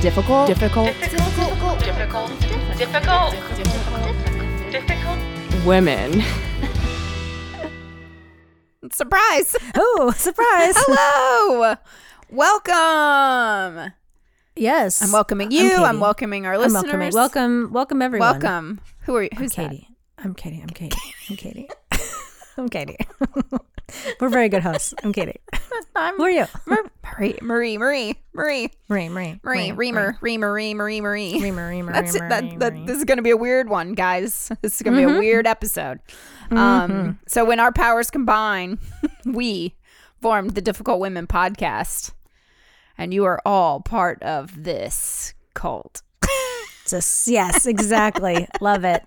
difficult, difficult difficult, difficult, difficult, difficult, difficult. women. Surprise! Oh, surprise. Hello! Welcome! yes. I'm welcoming I'm you. I'm, Katie. welcoming our I'm listeners. welcoming. Welcome, welcome everyone. Welcome. Who are you? I'm Who's that? Katie. I'm Katie. I'm Katie. I'm Katie. I'm Katie. We're very good hosts. I'm kidding. I'm Who are you? Marie. Marie. Marie. Marie. Marie. Marie. Marie. Reamer. Reamer. Marie. Marie. Marie. Marie. Marie. Marie. That's it. Marie, That, that, Marie. this is going to be a weird one, guys. This is going to Mm-hmm. be a weird episode. Um, so when our powers combine, we formed the Difficult Women podcast, and you are all part of this cult. Just, yes, exactly. Love it.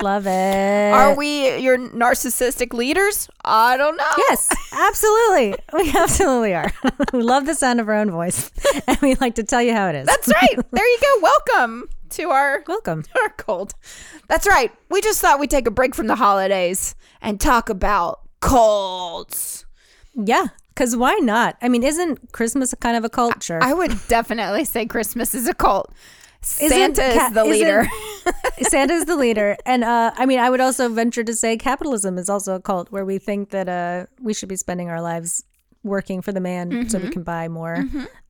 Love it. Are we your narcissistic leaders? I don't know. Yes, absolutely. We absolutely are. we love the sound of our own voice, and we like to tell you how it is. That's right. There you go. Welcome to our welcome. to our cult. That's right. We just thought we'd take a break from the holidays and talk about cults. Yeah, because why not? I mean, isn't Christmas a kind of a culture? I would definitely say Christmas is a cult. Santa is ca- the isn't- leader. Santa's the leader, and uh, I mean, I would also venture to say capitalism is also a cult where we think that uh, we should be spending our lives working for the man so Mm-hmm. we can buy more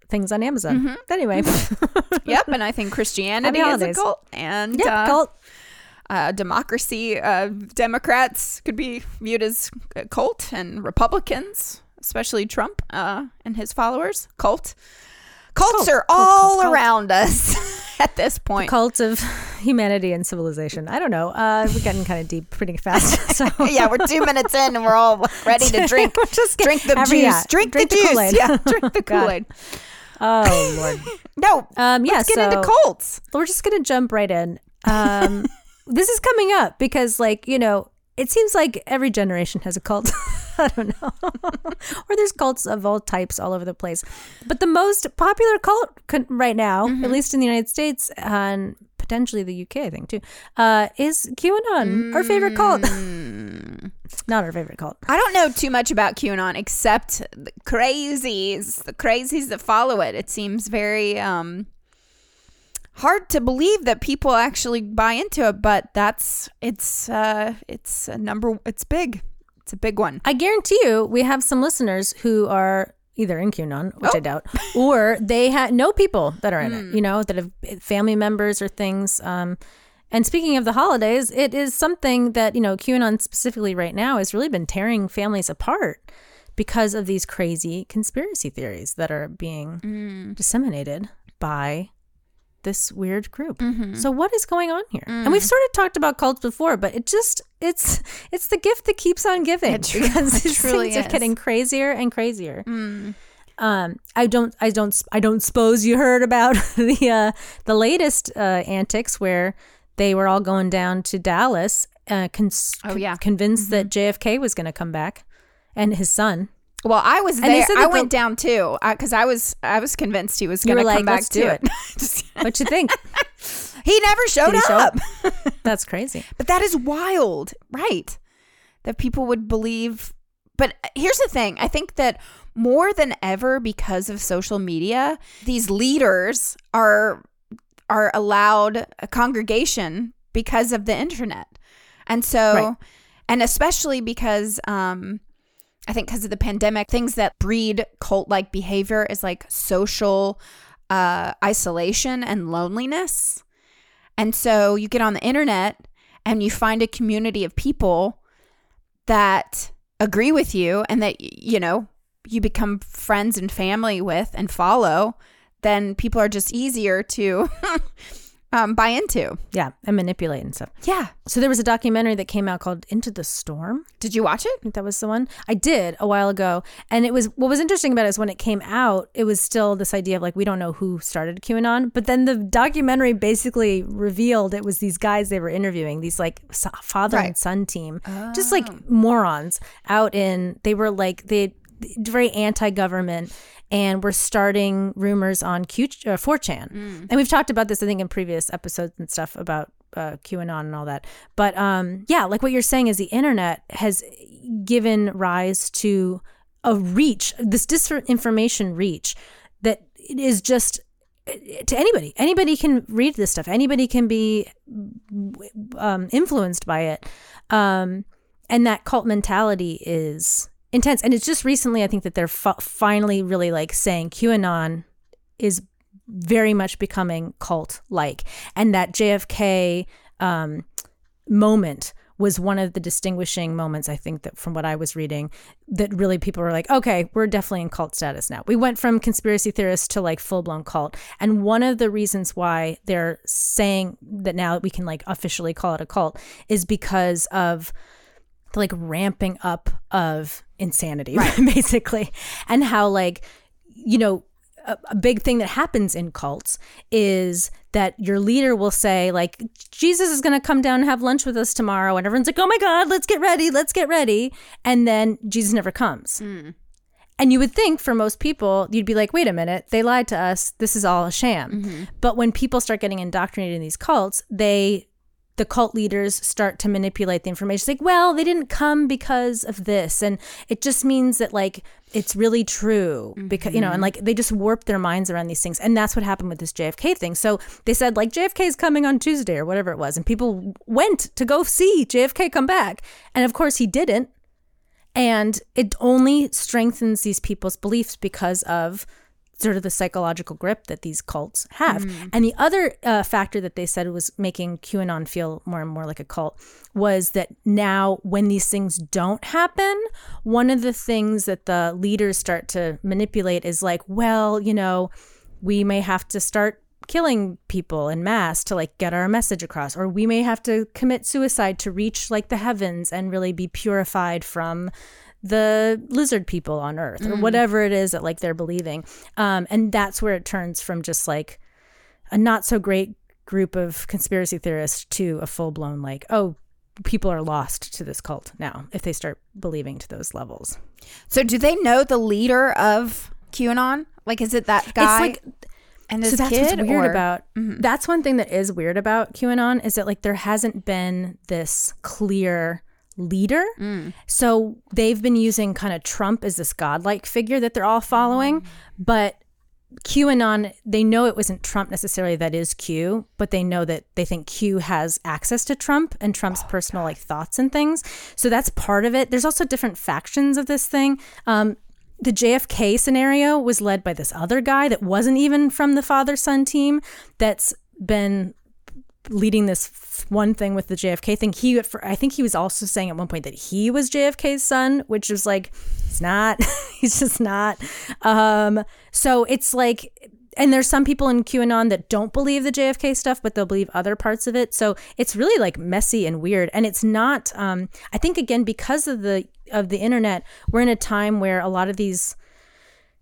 things on Amazon. Anyway, yep, and I think Christianity is a cult, and yeah, uh, cult. uh, democracy, uh, Democrats could be viewed as a cult, and Republicans, especially Trump uh, and his followers, cult. Cults Cult, are all cult, cult. around us at this point. Cult of humanity and civilization. I don't know. Uh, we're getting kind of deep pretty fast. So yeah, we're two minutes in and we're all ready to drink. Just drink the every- juice. yeah, drink, drink the, the juice. Yeah, drink the. Kool Aid. oh lord. No, Um, yeah, let's get so into cults. we're just gonna jump right in. Um, this is coming up because, like, you know, it seems like every generation has a cult. I don't know, or there's cults of all types all over the place. But the most popular cult right now, at least in the United States and potentially the UK, I think too, uh, is QAnon. Our favorite cult. Not our favorite cult. I don't know too much about QAnon except the crazies, the crazies that follow it. It seems very um, hard to believe that people actually buy into it, but that's it's uh, it's a number. It's big. It's a big one. I guarantee you, we have some listeners who are either in QAnon, which I Oh. doubt, or they ha- know people that are in Hmm. it, you know, that have family members or things. Um, and speaking of the holidays, it is something that, you know, QAnon specifically right now has really been tearing families apart because of these crazy conspiracy theories that are being Hmm. disseminated by this weird group. Mm-hmm. So what is going on here? And Mm. we've sort of talked about cults before, but it just it's it's the gift that keeps on giving It tru- because it things is. Mm. are getting crazier and crazier. Um, I don't, I don't, I don't suppose you heard about the uh, the latest uh, antics where they were all going down to Dallas, uh, cons- Oh, yeah. convinced that JFK was going to come back, and his son. Well, I was there. I that went down too because I was I was convinced he was going to come like, back to it. it." What you think? he never showed he show up. That's crazy. But that is wild, right? That people would believe. But here's the thing I think that more than ever, because of social media, these leaders are are allowed a congregation because of the internet. And so, Right. and especially because, um, I think because of the pandemic, things that breed cult like behavior is like social uh, isolation and loneliness. And so you get on the internet and you find a community of people that agree with you and that, you know, you become friends and family with and follow, then people are just easier to um, buy into. Yeah, and manipulate and stuff. Yeah. So there was a documentary that came out called Into the Storm. Did you watch it? I think that was the one I did a while ago. And it was what was interesting about it is when it came out, it was still this idea of like we don't know who started QAnon, but then the documentary basically revealed it was these guys they were interviewing, these like father Right. and son team, just like morons out in. They were like they very anti-government and we're starting rumors on Q, uh, 4chan. And we've talked about this, I think, in previous episodes and stuff about uh, QAnon and all that. But um, yeah, like what you're saying is the internet has given rise to a reach, this disinformation reach that is just to anybody. Anybody can read this stuff. Anybody can be um, influenced by it. Um, and that cult mentality is intense. And it's just recently, I think that they're fi- finally really like saying QAnon is very much becoming cult like, and that JFK um, moment was one of the distinguishing moments I think that from what I was reading that really people were like okay we're definitely in cult status now. We went from conspiracy theorists to like full-blown cult. And one of the reasons why they're saying that now we can like officially call it a cult is because of the like ramping up of insanity basically and how like you know a, a big thing that happens in cults is that your leader will say like jesus is going to come down and have lunch with us tomorrow and everyone's like oh my god let's get ready let's get ready and then jesus never comes hmm. and you would think for most people, you'd be like, wait a minute, they lied to us. This is all a sham. Mm-hmm. But when people start getting indoctrinated in these cults, they, the cult leaders start to manipulate the information. It's like, well, they didn't come because of this. And it just means that, like, it's really true because, you know, and mm-hmm. like they just warp their minds around these things. And that's what happened with this JFK thing. So they said, like, JFK is coming on Tuesday or whatever it was. And people went to go see JFK come back. And of course, he didn't. And it only strengthens these people's beliefs because of sort of the psychological grip that these cults have. And the other uh, factor that they said was making QAnon feel more and more like a cult was that now, when these things don't happen, one of the things that the leaders start to manipulate is like, well, you know, we may have to start killing people in mass to like get our message across or we may have to commit suicide to reach like the heavens and really be purified from the lizard people on earth or whatever it is that like they're believing um, and that's where it turns from just like a not so great group of conspiracy theorists to a full-blown like oh people are lost to this cult now if they start believing to those levels So do they know the leader of QAnon? Like, is it that guy it's like and so that's what's weird or- Mm-hmm. about that's one thing that is weird about qanon is that like there hasn't been this clear leader. Mm. so they've been using kind of trump as this godlike figure that they're all following but qanon they know it wasn't trump necessarily that is q but they know that they think q has access to trump and Oh, trump's personal like thoughts and things. So that's part of it. There's also different factions of this thing. Um, the JFK scenario was led by this other guy that wasn't even from the father son team that's been leading this one thing with the JFK thing. He, I think he was also saying at one point that he was JFK's son, which is like, he's not. he's just not. Um, so it's like, and there's some people in QAnon that don't believe the JFK stuff, but they'll believe other parts of it. So it's really like messy and weird. And it's not. Um, I think again because of the of the internet, we're in a time where a lot of these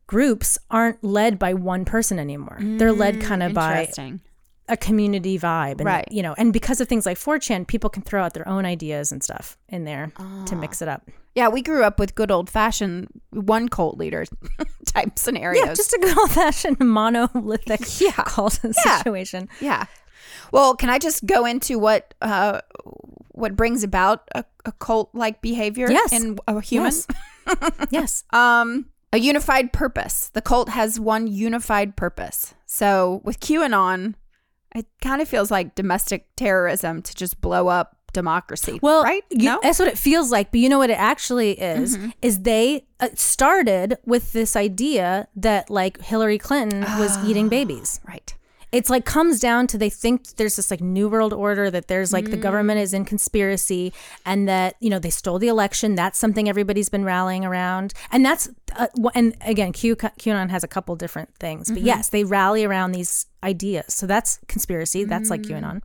groups aren't led by one person anymore. They're led kind of by Interesting. A community vibe. And, Right. You know, and because of things like 4chan, people can throw out their own ideas and stuff in there to mix it up. Yeah, we grew up with good old fashioned one cult leader type scenarios. Yeah, just a good old fashioned monolithic Yeah. cult Yeah. situation. Yeah. Well, can I just go into what uh, what brings about a, a cult like behavior Yes. in a human? Yes. yes. Um, a unified purpose. The cult has one unified purpose. So with QAnon, it kind of feels like domestic terrorism to just blow up democracy. Well, right? you- no? that's what it feels like. But you know what it actually is? Is they uh, started with this idea that like Hillary Clinton was eating babies. right. it's like comes down to they think there's this like new world order that there's like the government is in conspiracy and that you know they stole the election that's something everybody's been rallying around and that's uh, and again Q, qanon has a couple different things but yes they rally around these ideas so that's conspiracy that's like qanon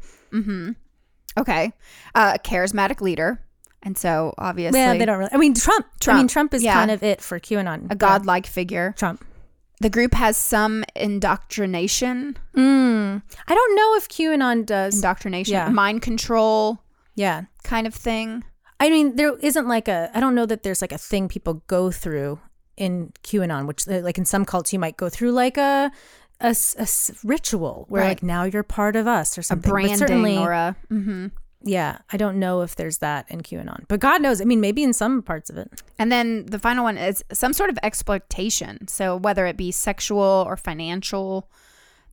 Okay. Uh, a charismatic leader. And so obviously yeah they don't really i mean trump, i mean Trump, trump is yeah. kind of it for qanon a godlike figure. trump The group has some indoctrination, mm. i don't know if qanon does indoctrination, Yeah. mind control yeah kind of thing. I mean, there isn't like a. I don't know that there's like a thing people go through in QAnon, which like in some cults you might go through like a a, a ritual where Right. like now you're part of us or A something. But branding certainly, or a mhm. yeah, I don't know if there's that in QAnon, but God knows. I mean, maybe in some parts of it. And then the final one is some sort of exploitation. So whether it be sexual or financial,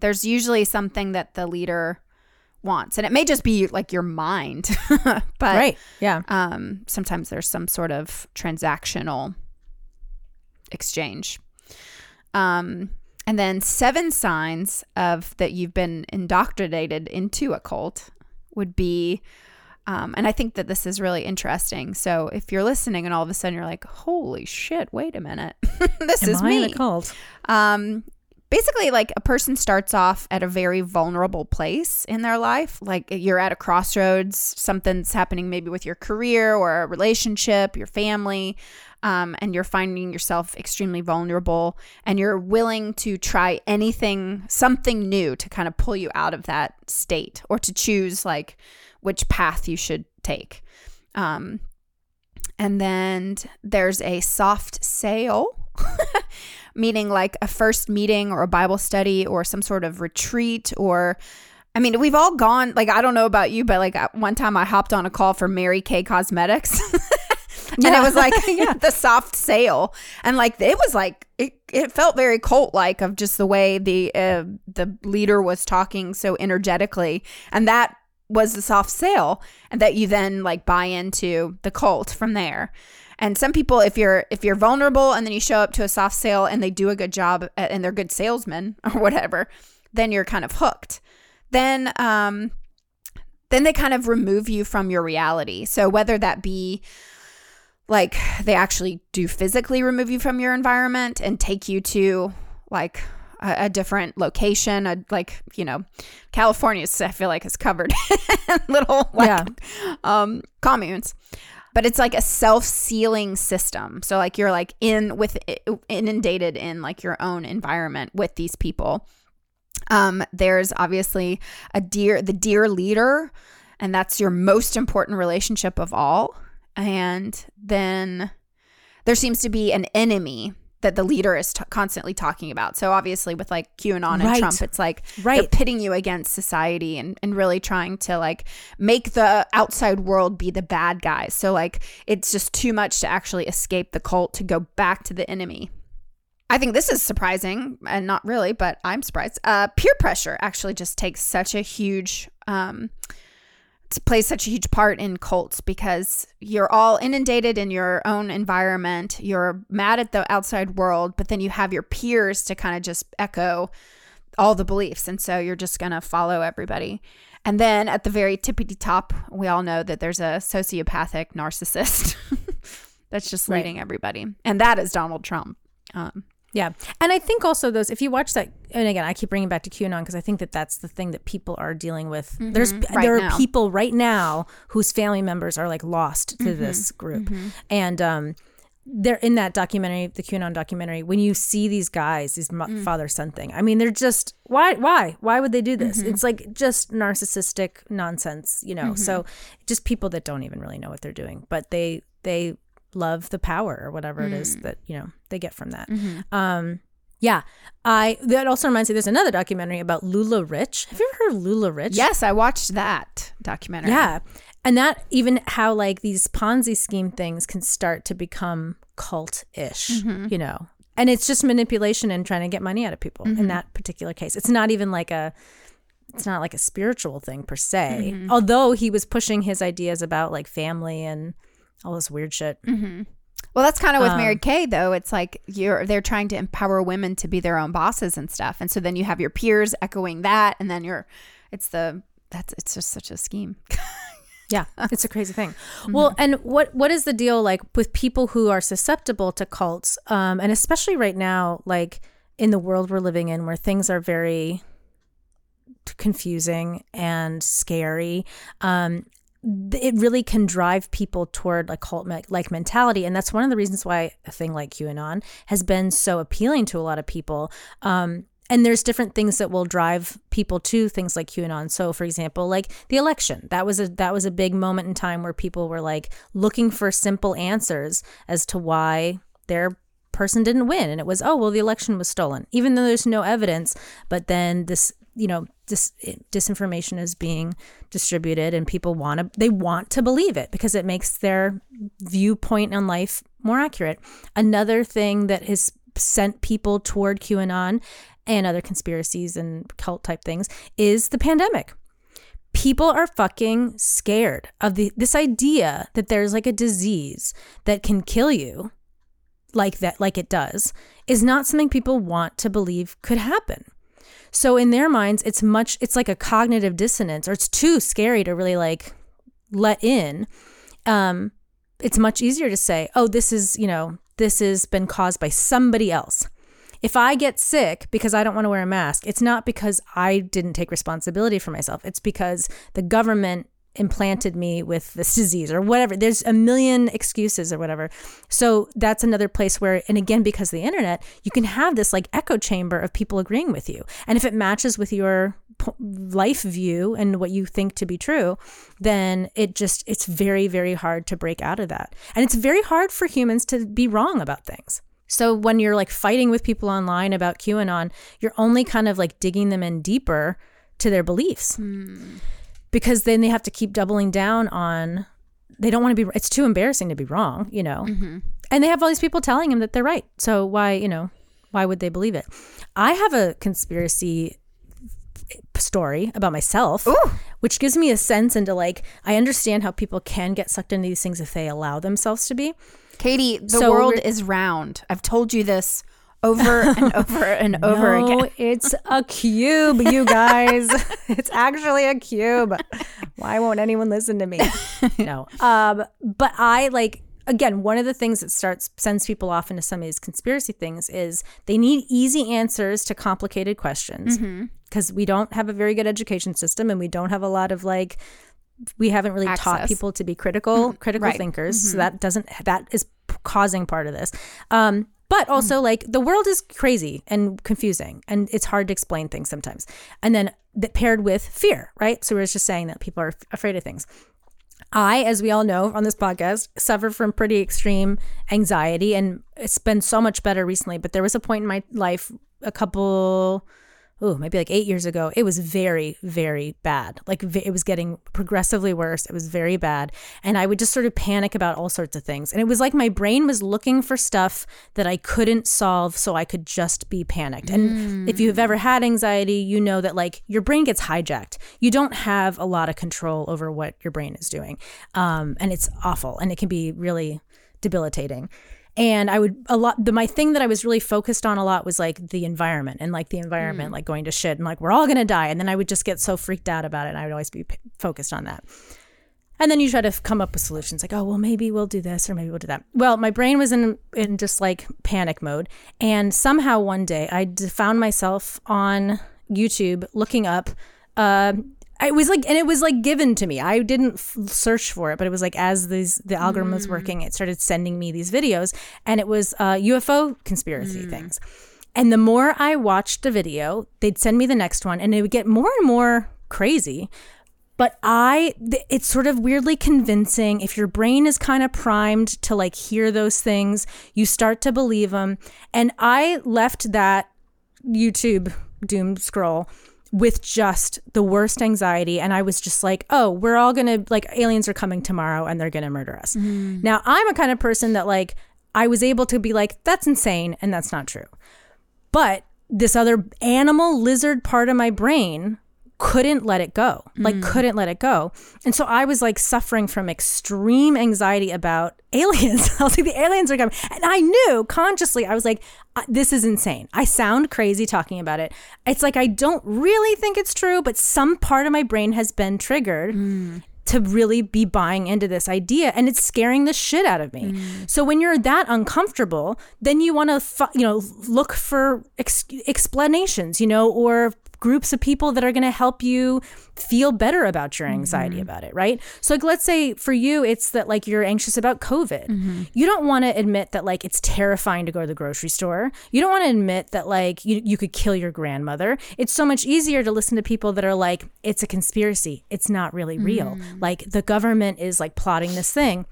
There's usually something that the leader wants, and it may just be like your mind, but right. Yeah. um, sometimes there's some sort of transactional exchange. Um, and then seven signs of that you've been indoctrinated into a cult would be, um, and I think that this is really interesting. So if you're listening and all of a sudden you're like, "Holy shit! Wait a minute, this Am is I me." in a cult? um basically like a person starts off at a very vulnerable place in their life like you're at a crossroads something's happening maybe with your career or a relationship your family um, and you're finding yourself extremely vulnerable and you're willing to try anything something new to kind of pull you out of that state or to choose like which path you should take um, and then there's a soft sale meaning like a first meeting or a Bible study or some sort of retreat or I mean, we've all gone like I don't know about you, but like uh, one time I hopped on a call for Mary Kay Cosmetics. and it was like the soft sale. And like it was like it, it felt very cult like of just the way the uh, the leader was talking so energetically. And that was the soft sale and that you then like buy into the cult from there. And some people if you're if you're vulnerable and then you show up to a soft sale and they do a good job at, and they're good salesmen or whatever then you're kind of hooked. Then um then they kind of remove you from your reality. So whether that be like they actually do physically remove you from your environment and take you to like a, a different location a, like you know california i feel like is covered in little like Yeah. um communes. But it's like a self-sealing system. So like you're like in with inundated in like your own environment with these people. Um there's obviously a dear the dear leader and that's your most important relationship of all and then there seems to be an enemy that the leader is t- constantly talking about. So obviously with like QAnon and Right. Trump, it's like they're Right. pitting you against society and, and really trying to like make the outside world be the bad guys. So like it's just too much to actually escape the cult to go back to the enemy. I think this is surprising and not really, but I'm surprised. Uh, peer pressure actually just takes such a huge um, plays such a huge part in cults because you're all inundated in your own environment. You're mad at the outside world, but then you have your peers to kind of just echo all the beliefs. And so you're just going to follow everybody. And then at the very tippity top, we all know that there's a sociopathic narcissist that's just Right. leading everybody. And that is Donald Trump. Um, Yeah. And I think also those, if you watch that, and again, I keep bringing back to QAnon because I think that that's the thing that people are dealing with. There's, Mm-hmm. right there are now. people right now whose family members are like lost to Mm-hmm. this group. And, um, they're in that documentary, the QAnon documentary. When you see these guys, these Mm. father son thing, I mean, they're just why, why, why would they do this? Mm-hmm. It's like just narcissistic nonsense, you know. So just people that don't even really know what they're doing, but they they love the power or whatever it Mm. is that you know they get from that. Mm-hmm. Um, yeah, I that also reminds me. There's another documentary about LuLaRich. Have you ever heard of LuLaRich? yes, I watched that documentary. Yeah. And that even how like these Ponzi scheme things can start to become cult ish, Mm-hmm. you know. And it's just manipulation and trying to get money out of people Mm-hmm. in that particular case. It's not even like a it's not like a spiritual thing per se. Mm-hmm. Although he was pushing his ideas about like family and all this weird shit. Well, that's kind of with Um, Mary Kay, though. It's like you're they're trying to empower women to be their own bosses and stuff, and so then you have your peers echoing that, and then you're, it's the that's it's just such a scheme. Yeah, it's a crazy thing. Mm-hmm. Well, and what what is the deal like with people who are susceptible to cults, um, and especially right now, like in the world we're living in, where things are very confusing and scary. Um, it really can drive people toward like cult like mentality, and that's one of the reasons why a thing like QAnon has been so appealing to a lot of people. Um, and there's different things that will drive people to things like QAnon. So, for example, like the election, that was a that was a big moment in time where people were like looking for simple answers as to why their person didn't win, and it was oh well, the election was stolen, even though there's no evidence. But then this, you know, this eh, disinformation is being distributed, and people want to they want to believe it because it makes their viewpoint on life more accurate. Another thing that has sent people toward QAnon and other conspiracies and cult type things is the pandemic. People are fucking scared of the this idea that there's like a disease that can kill you like that like it does is not something people want to believe could happen. So in their minds it's much it's like a cognitive dissonance or it's too scary to really like let in. Um it's much easier to say, "Oh, this is, you know, this has been caused by somebody else." If I get sick because I don't want to wear a mask, it's not because I didn't take responsibility for myself. It's because the government implanted me with this disease or whatever. There's a million excuses or whatever. So that's another place where, and again, because the internet, you can have this like echo chamber of people agreeing with you. And if it matches with your life view and what you think to be true, then it just, it's very, very hard to break out of that. And it's very hard for humans to be wrong about things. So when you're like fighting with people online about QAnon, you're only kind of like digging them in deeper to their beliefs. Hmm. Because then they have to keep doubling down on they don't want to be it's too embarrassing to be wrong, you know. Mm-hmm. And they have all these people telling them that they're right. So why, you know, why would they believe it? I have a conspiracy story about myself, which gives me a sense into like I understand how people can get sucked into these things if they allow themselves to be. Katie, the So world is round. I've told you this over and over and over no, again. it's a cube, you guys. it's actually a cube. Why won't anyone listen to me? No. Um, but I like again, one of the things that starts sends people off into some of these conspiracy things is they need easy answers to complicated questions because we don't have a very good education system and we don't have a lot of like we haven't really taught people to be critical critical Right. thinkers so that doesn't that is causing part of this um but hmm. also like the world is crazy and confusing and it's hard to explain things sometimes. And then that paired with fear right? So we're just saying that people are f- afraid of things. I, as we all know on this podcast, suffer from pretty extreme anxiety, and it's been so much better recently. But there was a point in my life, a couple, oh, maybe like eight years ago, it was very, very bad. Like it was getting progressively worse. It was very bad. And I would just sort of panic about all sorts of things. And it was like my brain was looking for stuff that I couldn't solve so I could just be panicked. And if you've ever had anxiety, you know that like your brain gets hijacked. You don't have a lot of control over what your brain is doing. Um, and it's awful and it can be really debilitating and i would a lot the my thing that i was really focused on a lot was like the environment and like the environment like going to shit and like we're all gonna die. And then i would just get so freaked out about it. And i would always be p- focused on that. And then you try to f- come up with solutions like oh well maybe we'll do this or maybe we'll do that. Well my brain was in in just like panic mode. And somehow one day i d- found myself on youtube looking up uh, it was like and it was like given to me. I didn't f- search for it but it was like as these the algorithm was working it started sending me these videos and it was uh, ufo conspiracy things. And the more i watched the video they'd send me the next one and it would get more and more crazy. But I, th- it's sort of weirdly convincing. If your brain is kind of primed to like hear those things, you start to believe them. And I left that YouTube doom scroll with just the worst anxiety. And I was just like, oh, we're all gonna, like, aliens are coming tomorrow and they're gonna murder us. Mm-hmm. Now, I'm a kind of person that, like, I was able to be like, that's insane and that's not true. But this other animal lizard part of my brain couldn't let it go like couldn't let it go. And so i was like suffering from extreme anxiety about aliens. I was like the aliens are coming. And i knew consciously i was like "Uh, this is insane. I sound crazy talking about it. It's like i don't really think it's true but some part of my brain has been triggered to really be buying into this idea and it's scaring the shit out of me. So when you're that uncomfortable, then you want to fu- you know look for ex- explanations, you know, or groups of people that are going to help you feel better about your mm-hmm. anxiety about it, right? So like let's say for you it's that like you're anxious about COVID. Mm-hmm. You don't want to admit that like it's terrifying to go to the grocery store. You don't want to admit that like you you could kill your grandmother. It's so much easier to listen to people that are like it's a conspiracy. It's not really real. Mm. Like the government is like plotting this thing.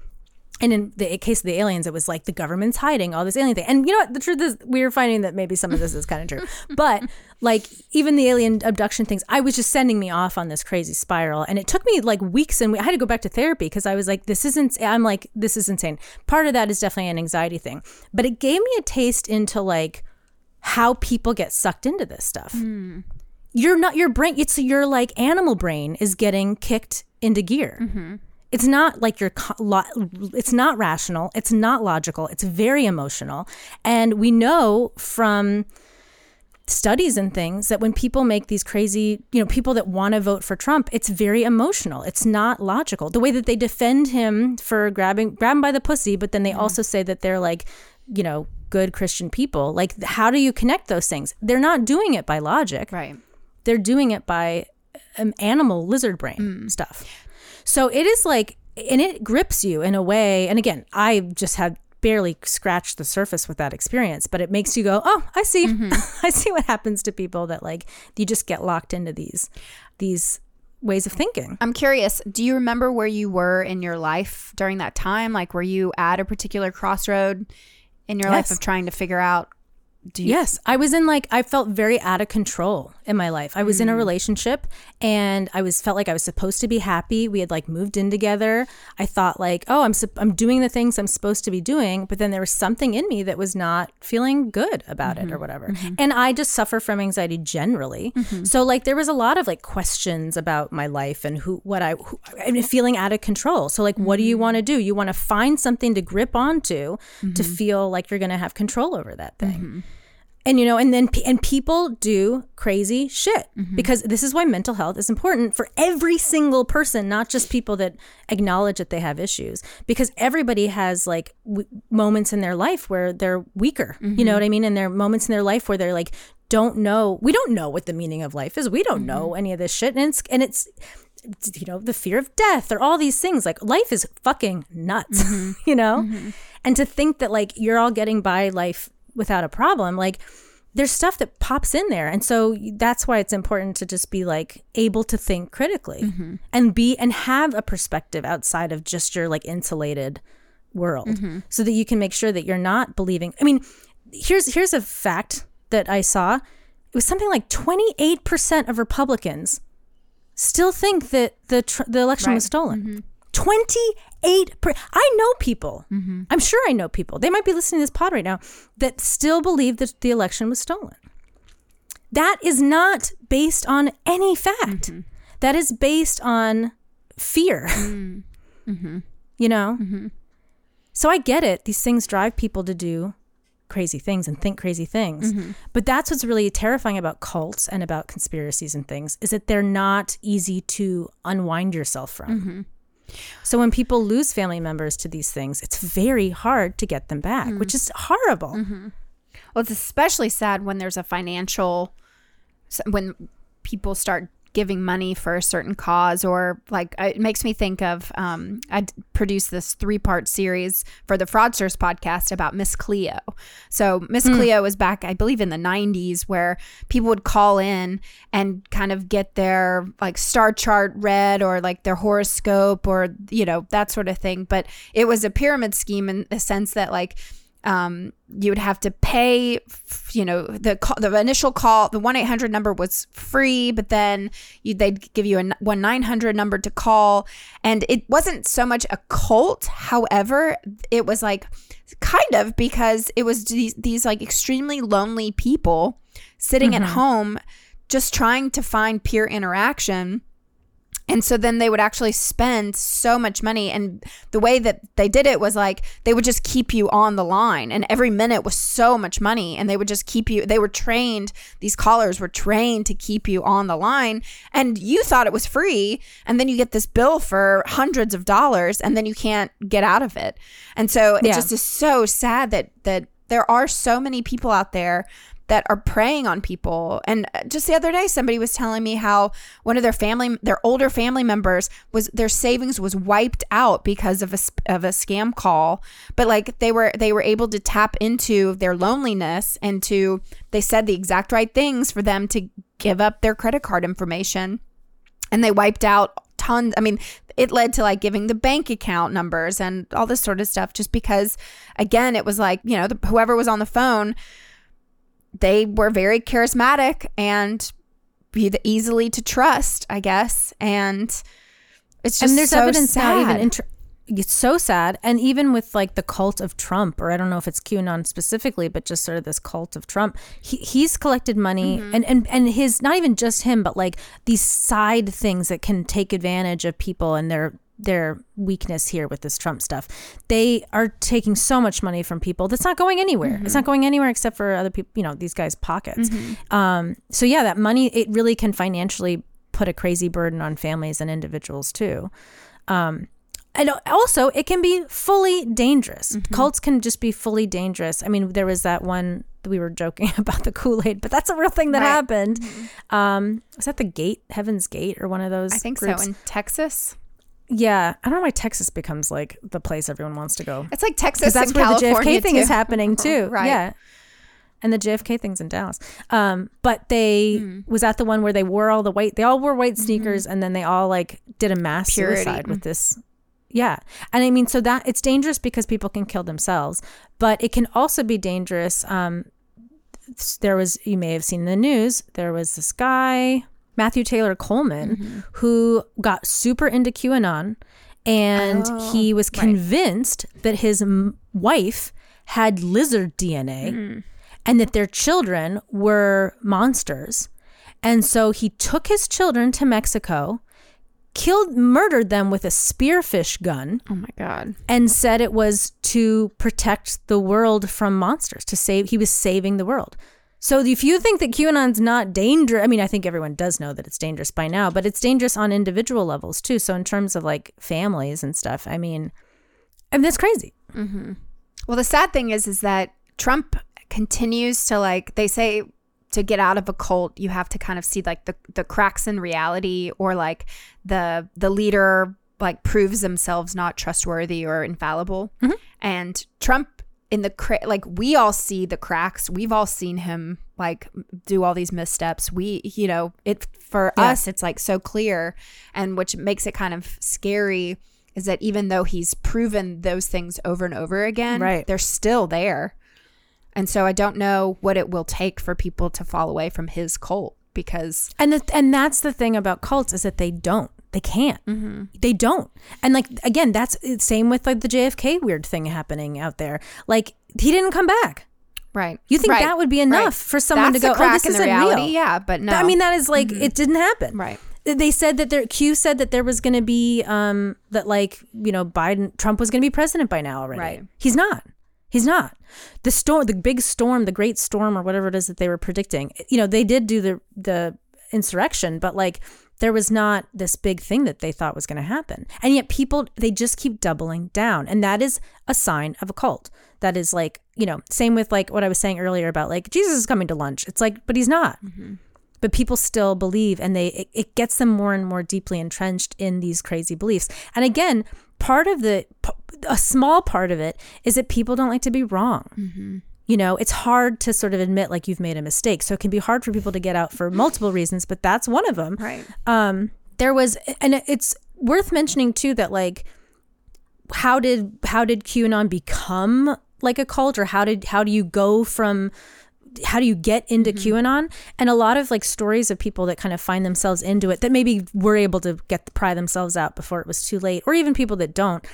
And in the case of the aliens, it was like the government's hiding all this alien thing. And you know what? The truth is, we are finding that maybe some of this is kind of true. But like even the alien abduction things, I was just sending me off on this crazy spiral. And it took me like weeks and we, I had to go back to therapy because I was like, this isn't, I'm like, this is insane. Part of that is definitely an anxiety thing. But it gave me a taste into like, how people get sucked into this stuff. Mm. You're not your brain. It's your like animal brain is getting kicked into gear. Mm-hmm. It's not like you're. it's not rational. It's not logical. It's very emotional, and we know from studies and things that when people make these crazy, you know, people that want to vote for Trump, it's very emotional. It's not logical. The way that they defend him for grabbing grab him by the pussy, but then they also say that they're like, you know, good Christian people. Like how do you connect those things? They're not doing it by logic. Right. They're doing it by um, animal lizard brain stuff. So it is like and it grips you in a way and again, I just had barely scratched the surface with that experience, but it makes you go, "Oh, I see. Mm-hmm. I see what happens to people that like you just get locked into these these ways of thinking." I'm curious, do you remember where you were in your life during that time? Like, were you at a particular crossroad in your life of trying to figure out? You, Yes, I was in like I felt very out of control in my life. I was in a mm. relationship and I was felt like I was supposed to be happy. We had like moved in together. I thought like, "Oh, I'm sup- I'm doing the things I'm supposed to be doing," but then there was something in me that was not feeling good about it or mm-hmm. whatever. Mm-hmm. And I just suffer from anxiety generally. Mm-hmm. So like there was a lot of like questions about my life and who what I who, mean, feeling out of control. So like what do you mm. want to do? You want to find something to grip onto to feel like you're going to have control over that thing and you know and then and people do crazy shit mm-hmm. because this is why mental health is important for every single person not just people that acknowledge that they have issues because everybody has like w- moments in their life where they're weaker you know mm-hmm. what i mean? And there are moments in their life where they're like don't know we don't know what the meaning of life is. We don't mm-hmm. know any of this shit. And it's and it's you know the fear of death or all these things like life is fucking nuts you know? And to think that like you're all getting by life without a problem like there's stuff that pops in there. And so that's why it's important to just be like able to think critically mm-hmm. and be and have a perspective outside of just your like insulated world mm-hmm. so that you can make sure that you're not believing. I mean here's here's a fact that i saw. It was something like 28% of republicans still think that the tr- the election was stolen. Mm-hmm. 28 per- I know people. Mm-hmm. I'm sure I know people. They might be listening to this pod right now that still believe that the election was stolen. That is not based on any fact. Mm-hmm. That is based on fear. Mm. Mm-hmm. You know? So I get it. These things drive people to do crazy things and think crazy things. But that's what's really terrifying about cults and about conspiracies and things is that they're not easy to unwind yourself from. So when people lose family members to these things, it's very hard to get them back, which mm. is horrible. Mm-hmm. Well, it's especially sad when there's a financial, when people start giving money for a certain cause, or like it makes me think of. Um, I produced this three part series for the Fraudsters podcast about Miss Cleo. So Miss Cleo was back, I believe, in the '90s, where people would call in and kind of get their like star chart read or like their horoscope or you know that sort of thing. But it was a pyramid scheme in the sense that like um, you would have to pay, you know, the call, the initial call, the one eight hundred number was free, but then you they'd give you a one nine hundred number to call, and it wasn't so much a cult. However, it was like kind of because it was these these like extremely lonely people sitting at home, just trying to find peer interaction. And so then they would actually spend so much money. And the way that they did it was like they would just keep you on the line. And every minute was so much money. And they would just keep you, they were trained, these callers were trained to keep you on the line. And you thought it was free. And then you get this bill for hundreds of dollars and then you can't get out of it. And so it Yeah. just is so sad that, that there are so many people out there that are preying on people. And uh, just the other day, somebody was telling me how one of their family, their older family members, was their savings was wiped out because of a of a scam call. But like they were they were able to tap into their loneliness and to they said the exact right things for them to give up their credit card information and they wiped out tons i mean it led to like giving the bank account numbers and all this sort of stuff just because again it was like you know the, whoever was on the phone they were very charismatic and be easily to trust i guess and it's just and there's so evidence sad. now even inter- it's so sad. And even with like the cult of Trump, or I don't know if it's QAnon specifically, but just sort of this cult of Trump, he, he's collected money mm-hmm. and, and, and his, not even just him, but like these side things that can take advantage of people and their, their weakness here with this Trump stuff. They are taking so much money from people that's not going anywhere. It's not going anywhere except for other people, you know, these guys' pockets. Um, so yeah, that money, it really can financially put a crazy burden on families and individuals too. Um, and also, it can be fully dangerous. Cults can just be fully dangerous. I mean, there was that one we were joking about the Kool Aid, but that's a real thing that Right. happened. Um, was that the Gate, Heaven's Gate, or one of those? I think groups? so. In Texas, yeah, I don't know why Texas becomes like the place everyone wants to go. it's like Texas that's and where California the JFK thing too. is happening too. Right. Yeah. And the JFK thing's in Dallas. Um, but they Hmm. was that the one where they wore all the white they all wore white sneakers and then they all like did a mass Mm-hmm. Purity. suicide with this yeah. And I mean so that it's dangerous because people can kill themselves, but it can also be dangerous um there was you may have seen the news there was this guy matthew taylor coleman Mm-hmm. who got super into qanon and Oh, he was convinced that his m- wife had lizard dna Mm-hmm. and that their children were monsters and so he took his children to mexico killed murdered them with a spearfish gun Oh my god. and said it was to protect the world from monsters to save he was saving the world so if you think that qanon's not dangerous i mean i think everyone does know that it's dangerous by now but it's dangerous on individual levels too so in terms of like families and stuff i mean I mean, that's crazy Mm-hmm. Well, the sad thing is, is that Trump continues to like. They say to get out of a cult, you have to kind of see like the the cracks in reality, or like the the leader like proves themselves not trustworthy or infallible. And Trump in the cra- like we all see the cracks. We've all seen him like do all these missteps. We, you know, it for Yeah. us, it's like so clear, and which makes it kind of scary. Is that even though he's proven those things over and over again, Right. they're still there. And so I don't know what it will take for people to fall away from his cult because and the, and that's the thing about cults is that they don't they can't they don't and like again that's same with like the jfk weird thing happening out there like he didn't come back right. You think Right. that would be enough Right. for someone That's to go, "Oh, this in isn't reality, real." yeah, but no. I mean, that is like it didn't happen. Right. They said that there. Q said that there was going to be um that like you know Biden Trump was going to be president by now already. Right. He's not. He's not. The storm, the big storm, the great storm, or whatever it is that they were predicting. You know, they did do the the insurrection, but like there was not this big thing that they thought was going to happen. And yet people they just keep doubling down. And that is a sign of a cult. That is like, you know, same with like what I was saying earlier about like Jesus is coming to lunch. It's like but he's not. Mm-hmm. But people still believe and they it, it gets them more and more deeply entrenched in these crazy beliefs. And again, part of the a small part of it is that people don't like to be wrong mm-hmm. You know it's hard to sort of admit like you've made a mistake. So it can be hard for people to get out for multiple reasons but that's one of them. Right. um there was and it's worth mentioning too that like how did how did qanon become like a cult or how did how do you go from how do you get into qanon? And a lot of like stories of people that kind of find themselves into it that maybe were able to get pry themselves out before it was too late or even people that don't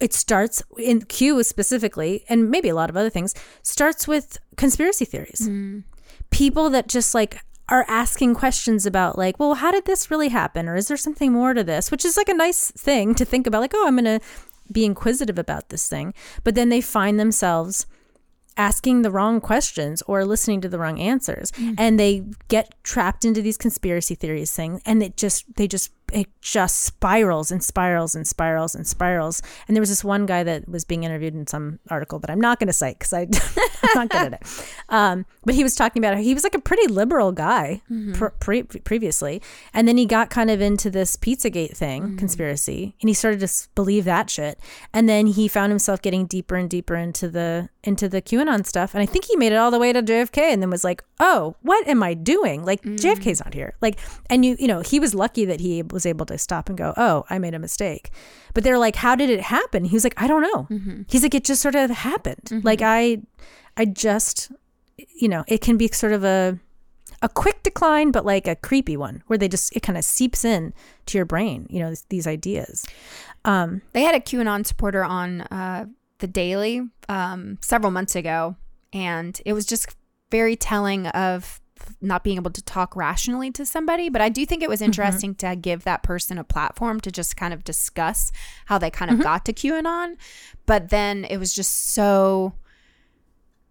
it starts in Q specifically, and maybe a lot of other things, starts with conspiracy theories. Mm. People that just like are asking questions about like, well, how did this really happen? Or is there something more to this? Which is like a nice thing to think about, like, oh, I'm gonna be inquisitive about this thing. But then they find themselves asking the wrong questions or listening to the wrong answers mm. and they get trapped into these conspiracy theories thing and it just they just it just spirals and spirals and spirals and spirals. And there was this one guy that was being interviewed in some article that i'm not going to cite because i'm not good at it. Um, but he was talking about how he was like a pretty liberal guy mm-hmm. pr- pre- previously. And then he got kind of into this pizzagate thing mm-hmm. conspiracy and he started to believe that shit. And then he found himself getting deeper and deeper into the into the qanon stuff. And i think he made it all the way to jfk and then was like oh what am i doing? Like mm. jfk's not here. Like and you you know he was lucky that he was able to stop and go oh i made a mistake. But they're like how did it happen? He was like i don't know. Mm-hmm. He's like it just sort of happened. Like i i just you know it can be sort of a a quick decline, but like a creepy one where they just it kind of seeps in to your brain. You know, these ideas. Um, They had a QAnon supporter on uh, the Daily um, several months ago, and it was just very telling of not being able to talk rationally to somebody. But I do think it was interesting to give that person a platform to just kind of discuss how they kind of got to QAnon. But then it was just so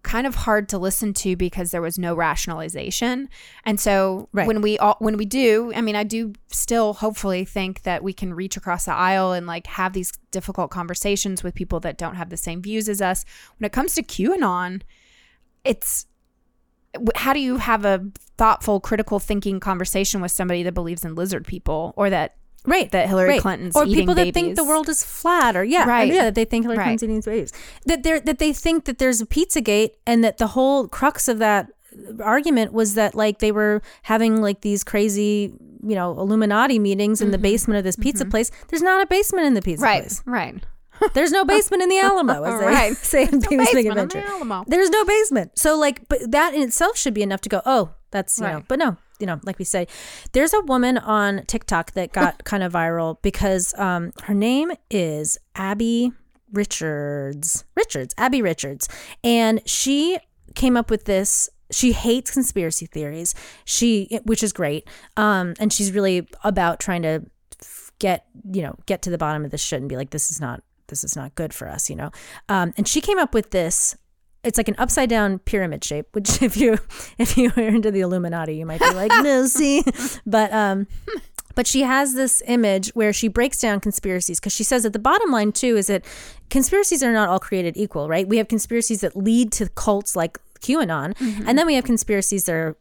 kind of hard to listen to because there was no rationalization. And so Right. when we all when we do, I mean I do still hopefully think that we can reach across the aisle and like have these difficult conversations with people that don't have the same views as us. When it comes to QAnon, it's how do you have a thoughtful critical thinking conversation with somebody that believes in lizard people or that right that Hillary Clinton's eating babies. right. Clinton's or people that think the world is flat or yeah Right. yeah that they think Hillary Right. Clinton's eating babies that they that they think that there's a Pizzagate and that the whole crux of that argument was that like they were having like these crazy you know Illuminati meetings in the basement of this pizza place there's not a basement in the pizza Mm-hmm. right place right there's no basement in the Alamo as they Right. say in no Pee-wee's Big basement in the Alamo. there's no basement. So like, but that in itself should be enough to go. Oh, that's you know. But no, you know, like we say, there's a woman on TikTok that got kind of viral because um her name is Abby Richards. Richards, Abby Richards, and she came up with this. She hates conspiracy theories. She, which is great. Um, and she's really about trying to get you know get to the bottom of this shit and be like this is not this is not good for us you know um, and she came up with this it's like an upside down pyramid shape which if you if you are into the illuminati you might be like no see? But um but she has this image where she breaks down conspiracies because she says that the bottom line too is that conspiracies are not all created equal right? We have conspiracies that lead to cults like qanon and then we have conspiracies that are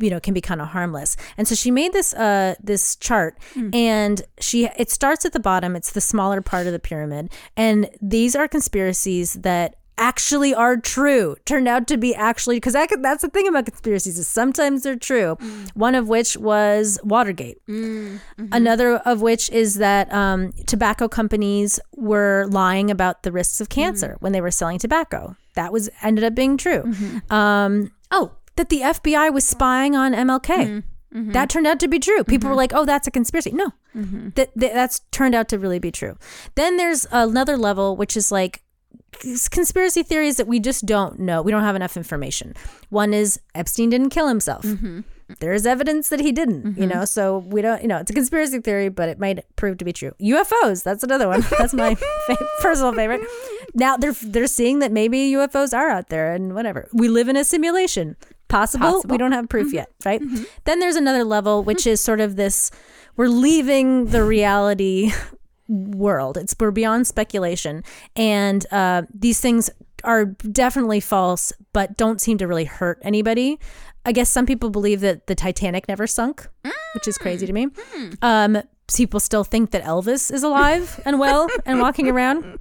you know can be kind of harmless. And so she made this uh this chart and she it starts at the bottom it's the smaller part of the pyramid and these are conspiracies that actually are true turned out to be actually because that, that's the thing about conspiracies is sometimes they're true. Mm. One of which was watergate. Mm, mm-hmm. Another of which is that um, tobacco companies were lying about the risks of cancer mm. when they were selling tobacco. That was ended up being true. Mm-hmm. Um, oh that the fbi was spying on mlk mm-hmm. that turned out to be true. People were like oh that's a conspiracy. No. That, that that's turned out to really be true. Then there's another level which is like conspiracy theories that we just don't know. We don't have enough information. One is Epstein didn't kill himself. Mm-hmm. There is evidence that he didn't, you mm-hmm. know, so we don't, you know, it's a conspiracy theory, but it might prove to be true. UFOs, that's another one. That's my fa- personal favorite. Now they're they're seeing that maybe UFOs are out there and whatever. We live in a simulation. Possible. Possible. We don't have proof mm-hmm. yet, right? Then there's another level which is sort of this we're leaving the reality world. It's we're beyond speculation, and uh, these things are definitely false, but don't seem to really hurt anybody. I guess some people believe that the Titanic never sunk, which is crazy to me. Um, people still think that Elvis is alive and well and walking around.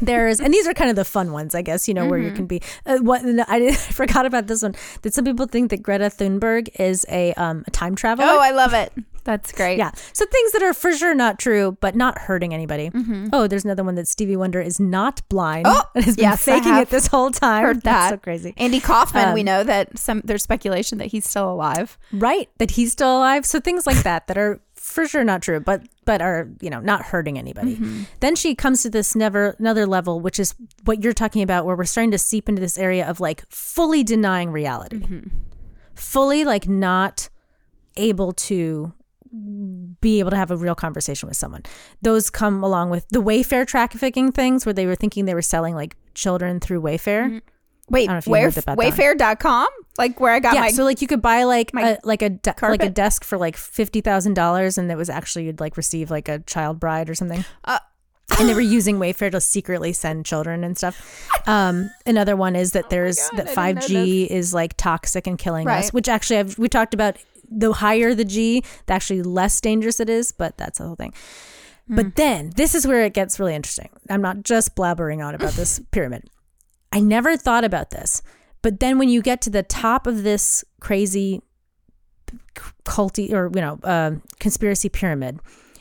There's and these are kind of the fun ones, I guess. You know where you can be. Uh, what I, I forgot about this one. That some people think that Greta Thunberg is a um a time traveler. oh I love it that's great Yeah. So things that are for sure not true, but not hurting anybody. Mm-hmm. Oh, there's another one that Stevie Wonder is not blind Oh, and has been yes, faking it this whole time. heard That's that so crazy. Andy Kaufman we Um, know that some there's speculation that he's still alive Right. That he's still alive. So things like that that are for sure not true, but but are, you know, not hurting anybody. Mm-hmm. Then she comes to this never another level, which is what you're talking about, where we're starting to seep into this area of like fully denying reality. Mm-hmm. Fully like not able to be able to have a real conversation with someone. Those come along with the Wayfair trafficking things where they were thinking they were selling like children through Wayfair. wait if you where, heard about that. wayfair.com like where I got yeah, my so like you could buy like my a like a de- like a desk for like fifty thousand dollars, and it was actually you'd like receive like a child bride or something. Uh, and they were using Wayfair to secretly send children and stuff. Um, another one is that there's Oh God, that five G is like toxic and killing us, which actually I've, we talked about. The higher the G, the actually less dangerous it is, but that's the whole thing. Hmm. But then this is where it gets really interesting. I'm not just blabbering on about this pyramid. I never thought about this. But then when you get to the top of this crazy culty or you know uh, conspiracy pyramid,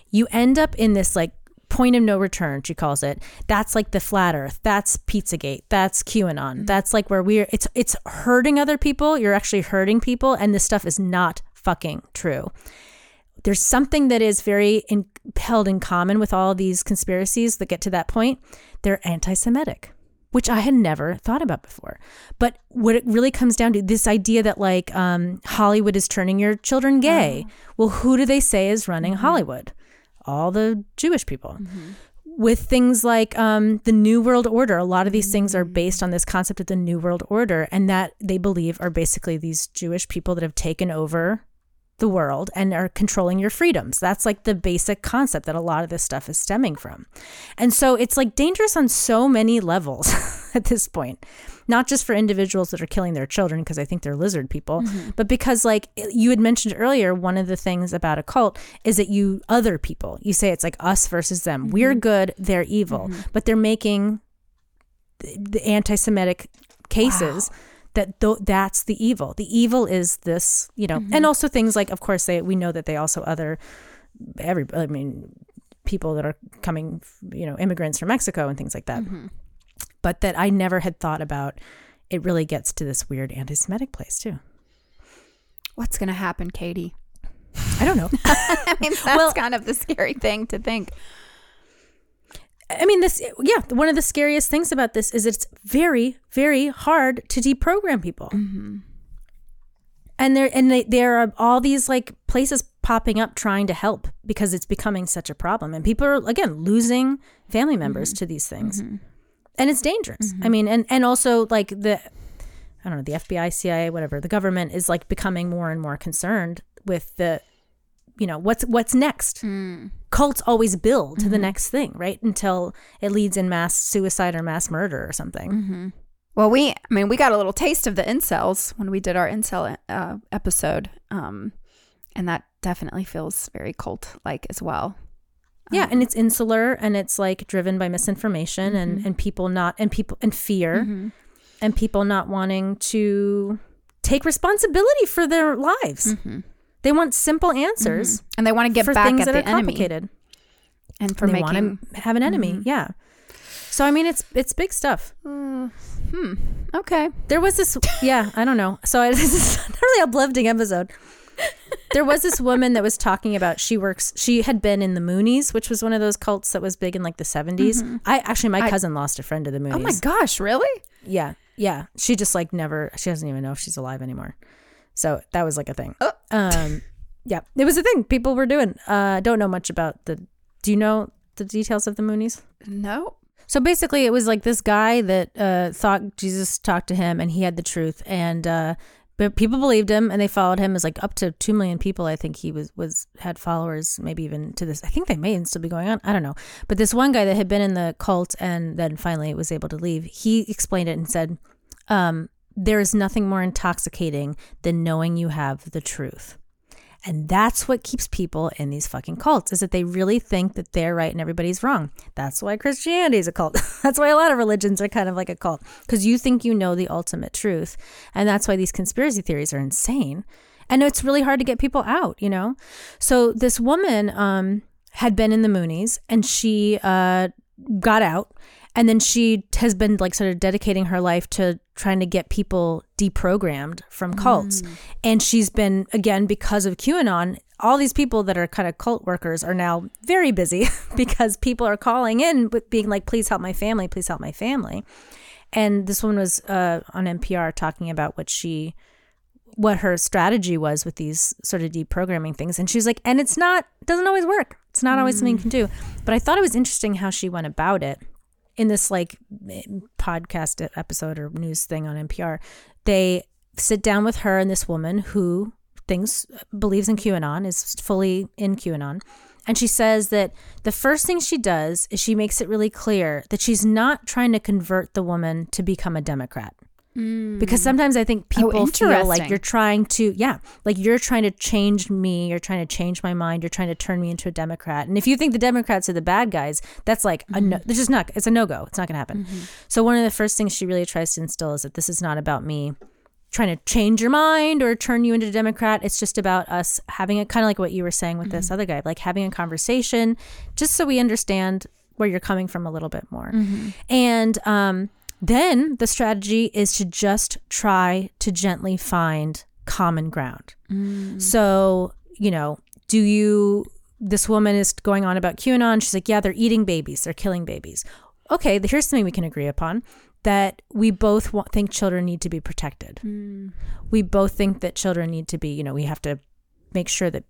you end up in this like point of no return, she calls it. That's like the flat earth. That's Pizzagate. That's QAnon. That's like where we're it's it's hurting other people. You're actually hurting people and this stuff is not fucking true. There's something that is very in, held in common with all these conspiracies that get to that point. They're anti-Semitic which I had never thought about before. But what it really comes down to this idea that like um, Hollywood is turning your children gay. Well, who do they say is running Hollywood? All the Jewish people. With things like um, the New World Order, a lot of these things are based on this concept of the New World Order, and that they believe are basically these Jewish people that have taken over the world and are controlling your freedoms. That's like the basic concept that a lot of this stuff is stemming from. And so it's like dangerous on so many levels at this point. Not just for individuals that are killing their children because I think they're lizard people, mm-hmm. but because like you had mentioned earlier, one of the things about a cult is that you other people. You say it's like us versus them. We're mm-hmm. good, they're evil, mm-hmm. but they're making the- the anti-Semitic cases that th- that's the evil. The evil is this, you know, mm-hmm. and also things like, of course, they we know that they also other every. I mean, people that are coming, you know, immigrants from Mexico and things like that. Mm-hmm. But that I never had thought about. It really gets to this weird anti-Semitic place too. What's going to happen, Katie? I don't know. I mean, that's kind of the scary thing to think. I mean, this, yeah, one of the scariest things about this is it's very, very hard to deprogram people. Mm-hmm. And there, and they, there are all these like places popping up trying to help because it's becoming such a problem, and people are again losing family members mm-hmm. to these things, mm-hmm. and it's dangerous. I mean, and and also like the, I don't know, the FBI, CIA, whatever, the government is like becoming more and more concerned with the, you know, what's what's next mm. cults always build to the mm-hmm. next thing, right? Until it leads in mass suicide or mass murder or something. Mm-hmm. Well, we, I mean, we got a little taste of the incels when we did our incel uh, episode. Um, and that definitely feels very cult like as well. Yeah, um, and it's insular and it's like driven by misinformation and mm-hmm. and people not and people and fear and people not wanting to take responsibility for their lives. They want simple answers And they want to get back at the enemy and for And they making. Mm-hmm. want to have an enemy. Yeah. So I mean, it's it's big stuff. Hmm. okay. There was this, yeah, I don't know. So I, this is a really uplifting episode. There was this woman that was talking about she works. She had been in the Moonies, which was one of those cults that was big in like the 70s. I actually, my cousin lost a friend to the Moonies. Mm-hmm. Oh my gosh, really? Yeah, yeah. She just like never. She doesn't even know if she's alive anymore. So that was like a thing. Oh. Um, yeah, it was a thing people were doing. Uh, don't know much about the. Do you know the details of the Moonies? No. So basically, it was like this guy that uh, thought Jesus talked to him and he had the truth, and uh, but people believed him and they followed him. It was like up to two million people. I think he was was had followers, maybe even to this. I think they may still be going on. I don't know. But this one guy that had been in the cult and then finally was able to leave, he explained it and said, um, "There is nothing more intoxicating than knowing you have the truth." And that's what keeps people in these fucking cults is that they really think that they're right and everybody's wrong. That's why Christianity is a cult. that's why a lot of religions are kind of like a cult because you think you know the ultimate truth. And that's why these conspiracy theories are insane. And it's really hard to get people out, you know? So this woman um, had been in the Moonies and she uh, got out. And then she has been like sort of dedicating her life to trying to get people deprogrammed from cults. And she's been, again, because of QAnon, all these people that are kind of cult workers are now very busy because people are calling in with being like, please help my family, please help my family. And this woman was uh, on NPR talking about what she what her strategy was with these sort of deprogramming things. And she was like and it's not doesn't always work. It's not always something you can do. But i thought it was interesting how she went about it in this like podcast episode or news thing on npr they sit down with her and this woman who thinks believes in qanon is fully in qanon and she says that the first thing she does is she makes it really clear that she's not trying to convert the woman to become a democrat because mm. sometimes I think oh, people feel like you're trying to, yeah, like you're trying to change me, you're trying to change my mind, you're trying to turn me into a Democrat. And if you think the Democrats are the bad guys, that's like a no, mm-hmm. it's just not, it's a no go. It's not going to happen. Mm-hmm. So one of the first things she really tries to instill is that this is not about me. trying to change your mind or turn you into a Democrat. It's just about us having a kind of like what you were saying with this mm-hmm. other guy, like having a conversation just so we understand where you're coming from a little bit more. And um, then the strategy is to just try to gently find common ground. Mm. So, you know, do you, this woman is going on about QAnon. She's like, yeah, they're eating babies, they're killing babies. Okay, here's something we can agree upon that we both want, think children need to be protected. Mm. We both think that children need to be, you know, we have to make sure that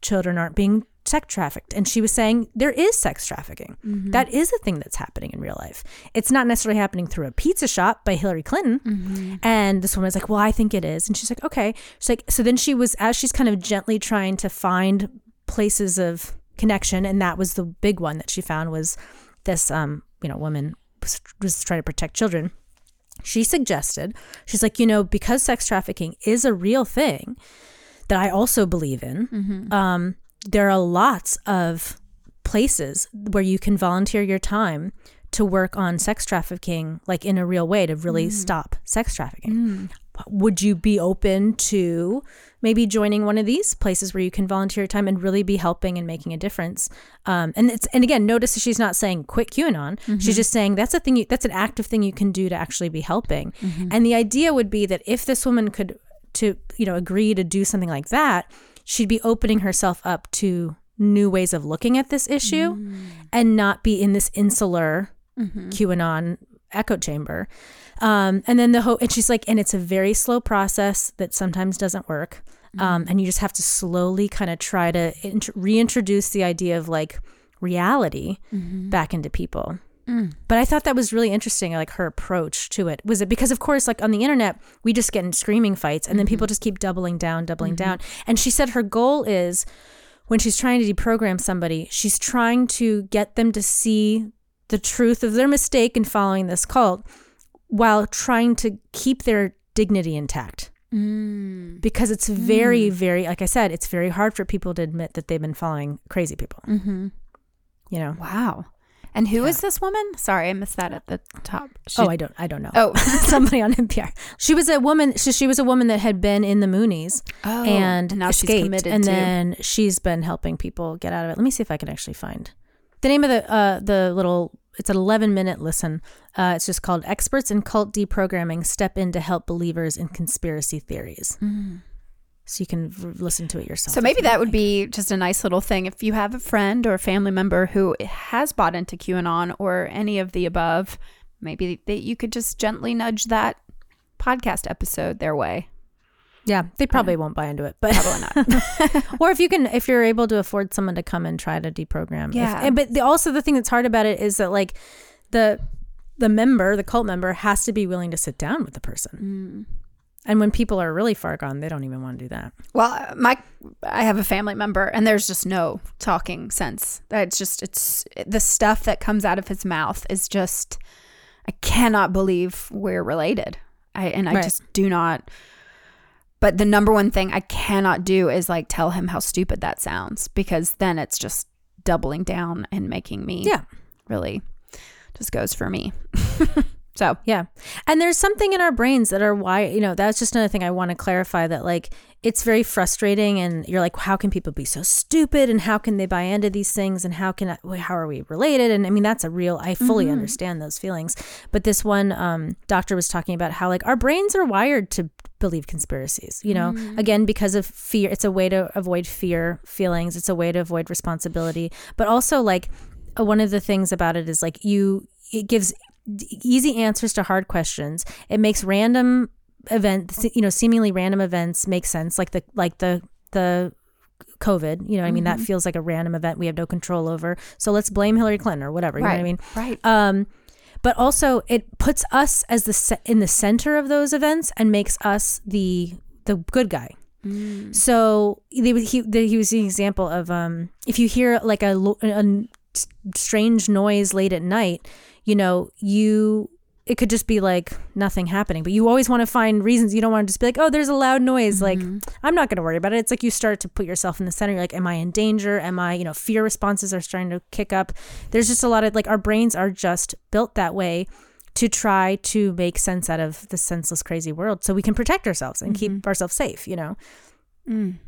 children aren't being sex trafficked. And she was saying there is sex trafficking. That is a thing that's happening in real life. It's not necessarily happening through a pizza shop by Hillary Clinton. And this woman is like, well, I think it is. And she's like, okay. She's like, so then she was, as she's kind of gently trying to find places of connection, and that was the big one that she found was this, um, you know, woman was, was trying to protect children. She suggested, she's like, you know, because sex trafficking is a real thing that I also believe in, um, there are lots of places where you can volunteer your time to work on sex trafficking, like in a real way to really mm. stop sex trafficking. Mm. Would you be open to maybe joining one of these places where you can volunteer your time and really be helping and making a difference? Um, and it's and again, notice she's not saying quit QAnon. She's mm-hmm. just saying that's a thing. You, that's an active thing you can do to actually be helping. Mm-hmm. And the idea would be that if this woman could to you know agree to do something like that, she'd be opening herself up to new ways of looking at this issue and not be in this insular QAnon echo chamber. Um, and then the hope, and she's like, and it's a very slow process that sometimes doesn't work. Um, and you just have to slowly kind of try to int- reintroduce the idea of like reality back into people. Mm. But I thought that was really interesting, like her approach to it. Was it because, of course, like on the internet, we just get in screaming fights and then people mm-hmm. just keep doubling down, doubling mm-hmm. down. And she said her goal is when she's trying to deprogram somebody, she's trying to get them to see the truth of their mistake in following this cult while trying to keep their dignity intact. Mm. Because it's very, mm. very, like I said, it's very hard for people to admit that they've been following crazy people. Mm-hmm. You know? Wow. And who is this woman? Sorry, I missed that at the top. She- oh, I don't, I don't know. Oh. somebody on NPR. She was a woman. She, she was a woman that had been in the Moonies Oh, and, and now she's committed and to- then she's been helping people get out of it. Let me see if I can actually find the name of the uh, the little. It's an 11 minute listen. Uh, it's just called "Experts in Cult Deprogramming Step In to Help Believers in Conspiracy Theories." So you can r- listen to it yourself. Mm. So maybe that like. would be just a nice little thing if you have a friend or a family member who has bought into QAnon or any of the above. Maybe that you could just gently nudge that podcast episode their way. Yeah, they probably won't buy into it, but Probably not. or if you can if you're able to afford someone to come and try to deprogram If- Yeah. and, but the, also the thing that's hard about it is that like the the member the cult member has to be willing to sit down with the person and when people are really far gone they don't even want to do that Well, my I have a family member, and there's just no talking sense. It's just it's the stuff that comes out of his mouth is just I cannot believe we're related. I and I Right. just do not. But the number one thing I cannot do is like tell him how stupid that sounds because then it's just doubling down and making me yeah really just goes for me. so yeah. And there's something in our brains that are why you know that's just another thing i want to clarify that like it's very frustrating and you're like how can people be so stupid? And how can they buy into these things? And how can I, how are we related? And i mean that's a real i fully understand those feelings. But this one um, doctor was talking about how like our brains are wired to believe conspiracies you know? Again because of fear it's a way to avoid fear feelings it's a way to avoid responsibility. But also like uh, one of the things about it is like you it gives easy answers to hard questions. It makes random events you know seemingly random events make sense like the like the the covid you know i mean? That feels like a random event we have no control over. So let's blame hillary clinton or whatever you know what i mean? right. um but also it puts us as the ce- in the center of those events and makes us the the good guy. So they, he he was the example of um if you hear like a, a strange noise late at night you know you it could just be like nothing happening. But you always want to find reasons. You don't want to just be like oh there's a loud noise. Like mm-hmm. i'm not going to worry about it. It's like you start to put yourself in the center. You're like am i in danger? Am i you know fear responses are starting to kick up. There's just a lot of like our brains are just built that way to try to make sense out of the senseless, crazy world so we can protect ourselves and keep mm-hmm. ourselves safe, you know? But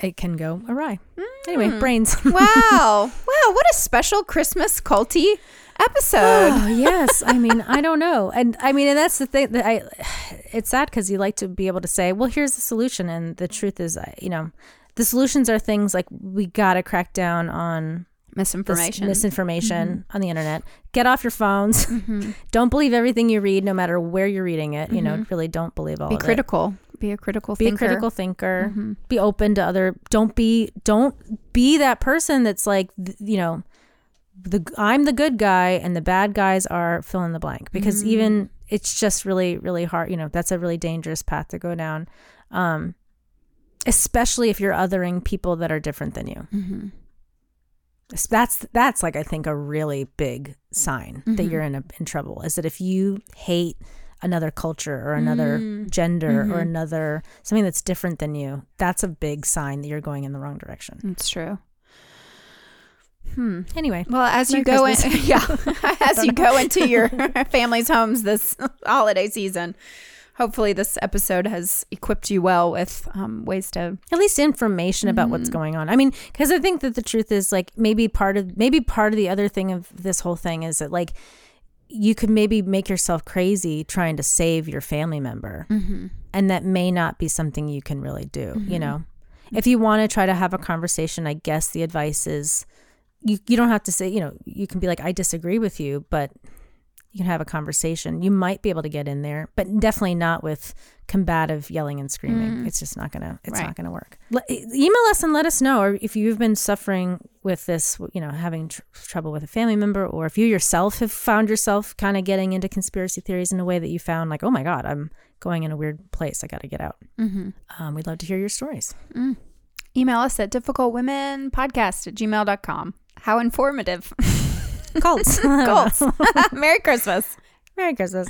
it can go awry. Mm. Anyway, brains. Wow. wow. What a special Christmas culty episode. Oh yes, I mean I don't know, and I mean, and that's the thing that I. It's sad because you like to be able to say, "Well, here's the solution," and the truth is, you know, the solutions are things like we gotta crack down on Misinformation. misinformation mm-hmm. on the internet. Get off your phones. Mm-hmm. don't believe everything you read, no matter where you're reading it. You know, mm-hmm. really don't believe all Be of it critical. Be a critical be thinker. a critical thinker. Mm-hmm. Be open to other don't be don't be that person that's like you know the i'm the good guy and the bad guys are fill in the blank. Because mm. even it's just really really hard you know that's a really dangerous path to go down. Um especially if you're othering people that are different than you. Mm-hmm. S- that's that's like i think a really big sign that mm-hmm. you're in a, in trouble is that if you hate another culture or another gender or another something that's different than you that's a big sign that you're going in the wrong direction It's true. Hmm. Anyway Well, as you go in, yeah, as you go into your family's homes this holiday season, hopefully this episode has equipped you well with um, ways to. at least information about what's going on. I mean, because I think that the truth is like maybe part of maybe part of the other thing of this whole thing is that like you could maybe make yourself crazy trying to save your family member, mm-hmm. and that may not be something you can really do. You mm-hmm. know, if you want to try to have a conversation, I guess the advice is you you don't have to say you know you can be like I disagree with you, but you can have a conversation. You might be able to get in there, but definitely not with combative yelling and screaming. Mm. It's just not gonna. It's Right. not gonna work. Le- email us and let us know, or if you've been suffering with this, you know, having tr- trouble with a family member, or if you yourself have found yourself kind of getting into conspiracy theories in a way that you found like, oh my god, I'm going in a weird place. I got to get out. Mm-hmm. Um, we'd love to hear your stories. Mm. Email us at difficultwomenpodcast at gmail.com. How informative. Cults. Goals. Merry Christmas. Merry Christmas.